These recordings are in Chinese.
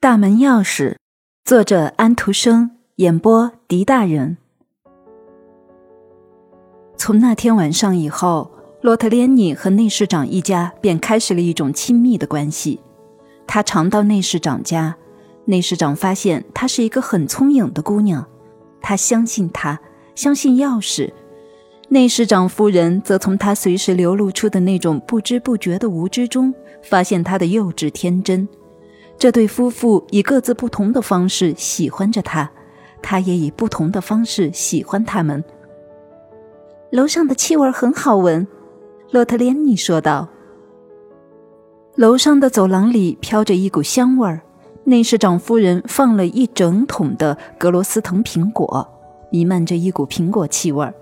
大门钥匙，作者安徒生，演播狄大人。从那天晚上以后，洛特莲妮和内侍长一家便开始了一种亲密的关系。他常到内侍长家，内侍长发现她是一个很聪颖的姑娘，他相信她，相信钥匙。内侍长夫人则从他随时流露出的那种不知不觉的无知中，发现他的幼稚天真。这对夫妇以各自不同的方式喜欢着他，他也以不同的方式喜欢他们。楼上的气味很好闻，洛特莲妮说道。楼上的走廊里飘着一股香味儿，内侍长夫人放了一整桶的格罗斯藤苹果，弥漫着一股苹果气味儿。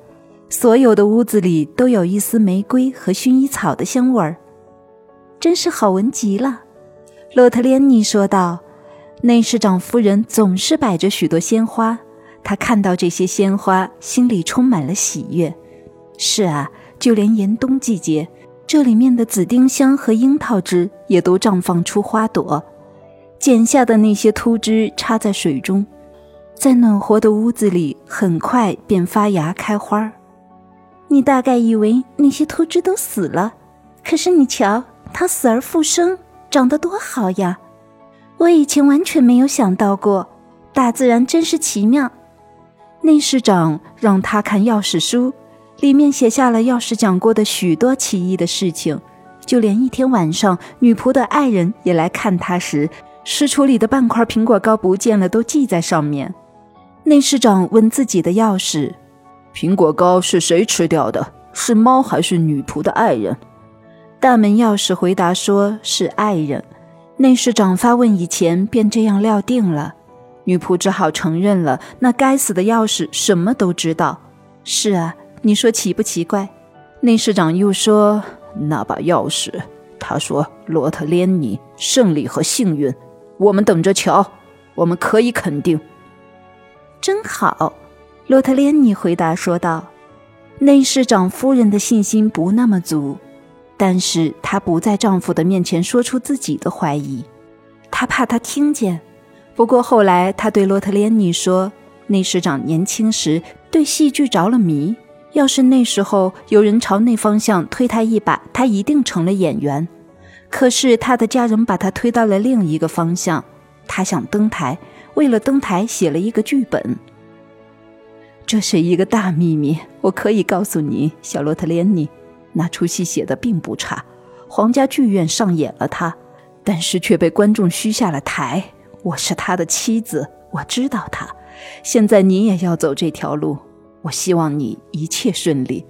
所有的屋子里都有一丝玫瑰和薰衣草的香味儿，真是好闻极了。洛特莲妮说道：“内侍长夫人总是摆着许多鲜花，她看到这些鲜花，心里充满了喜悦。是啊，就连严冬季节，这里面的紫丁香和樱桃枝也都绽放出花朵。剪下的那些秃枝插在水中，在暖和的屋子里，很快便发芽开花。你大概以为那些秃枝都死了，可是你瞧，它死而复生。”长得多好呀！我以前完全没有想到过，大自然真是奇妙。内侍长让他看钥匙书，里面写下了钥匙讲过的许多奇异的事情，就连一天晚上女仆的爱人也来看他时，食橱里的半块苹果糕不见了，都记在上面。内侍长问自己的钥匙：“苹果糕是谁吃掉的？是猫还是女仆的爱人？”大门钥匙回答说：“是爱人。”内侍长发问以前便这样料定了，女仆只好承认了。那该死的钥匙什么都知道。是啊，你说奇不奇怪？内侍长又说：“那把钥匙，他说罗特连尼胜利和幸运，我们等着瞧。我们可以肯定。”真好，罗特连尼回答说道。内侍长夫人的信心不那么足。但是她不在丈夫的面前说出自己的怀疑，她怕他听见。不过后来，她对洛特莲妮说：“内侍长年轻时对戏剧着了迷，要是那时候有人朝那方向推他一把，他一定成了演员。可是他的家人把他推到了另一个方向，他想登台，为了登台写了一个剧本。这是一个大秘密，我可以告诉你，小洛特莲妮。”那出戏写的并不差，皇家剧院上演了他，但是却被观众嘘下了台。我是他的妻子，我知道他。现在你也要走这条路，我希望你一切顺利。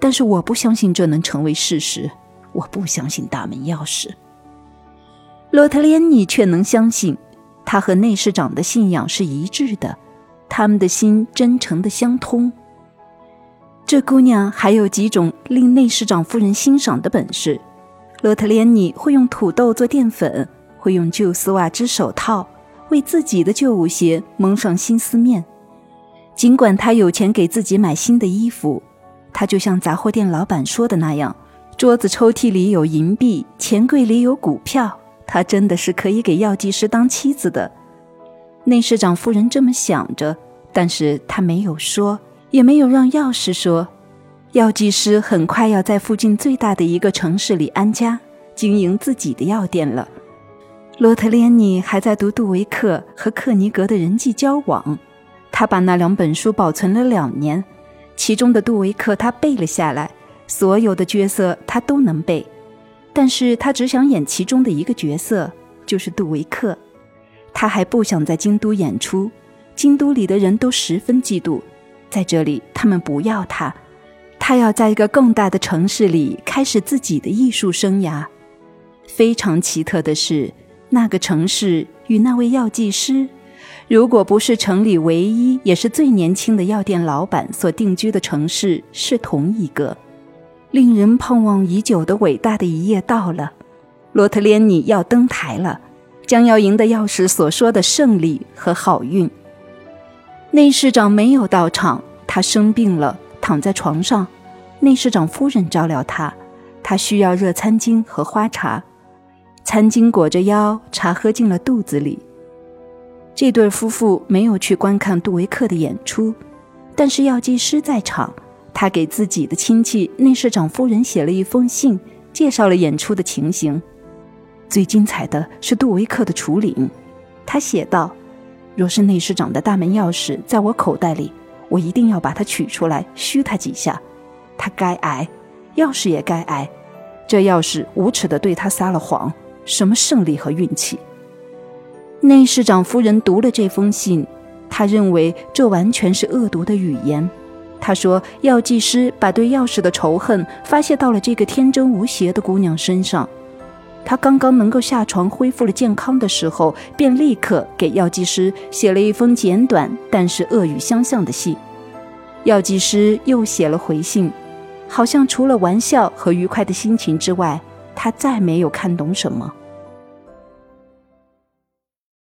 但是我不相信这能成为事实，我不相信大门钥匙。洛特莲妮却能相信，他和内侍长的信仰是一致的，他们的心真诚的相通。这姑娘还有几种令内侍长夫人欣赏的本事。洛特莲妮会用土豆做淀粉，会用旧丝袜织手套，为自己的旧舞鞋蒙上新丝面。尽管她有钱给自己买新的衣服，她就像杂货店老板说的那样：桌子抽屉里有银币，钱柜里有股票。她真的是可以给药剂师当妻子的。内侍长夫人这么想着，但是她没有说。也没有让药师说，药剂师很快要在附近最大的一个城市里安家，经营自己的药店了。罗特莲妮还在读杜维克和克尼格的人际交往，他把那两本书保存了两年，其中的杜维克他背了下来，所有的角色他都能背，但是他只想演其中的一个角色，就是杜维克。他还不想在京都演出，京都里的人都十分嫉妒。在这里，他们不要他，他要在一个更大的城市里开始自己的艺术生涯。非常奇特的是，那个城市与那位药剂师，如果不是城里唯一也是最年轻的药店老板所定居的城市，是同一个。令人盼望已久的伟大的一夜到了，罗特莲妮要登台了，将要赢得药师所说的胜利和好运。内侍长没有到场，他生病了，躺在床上。内侍长夫人照料他，他需要热餐巾和花茶。餐巾裹着腰，茶喝进了肚子里。这对夫妇没有去观看杜维克的演出，但是药剂师在场。他给自己的亲戚内侍长夫人写了一封信，介绍了演出的情形。最精彩的是杜维克的处理。他写道：“若是内侍长的大门钥匙在我口袋里，我一定要把它取出来，嘘他几下。他该挨，钥匙也该挨。这钥匙无耻地对他撒了谎。什么胜利和运气？”内侍长夫人读了这封信，他认为这完全是恶毒的语言。他说：“药剂师把对钥匙的仇恨发泄到了这个天真无邪的姑娘身上。他刚刚能够下床恢复了健康的时候，便立刻给药剂师写了一封简短但是恶语相向的信。药剂师又写了回信，好像除了玩笑和愉快的心情之外，他再没有看懂什么。”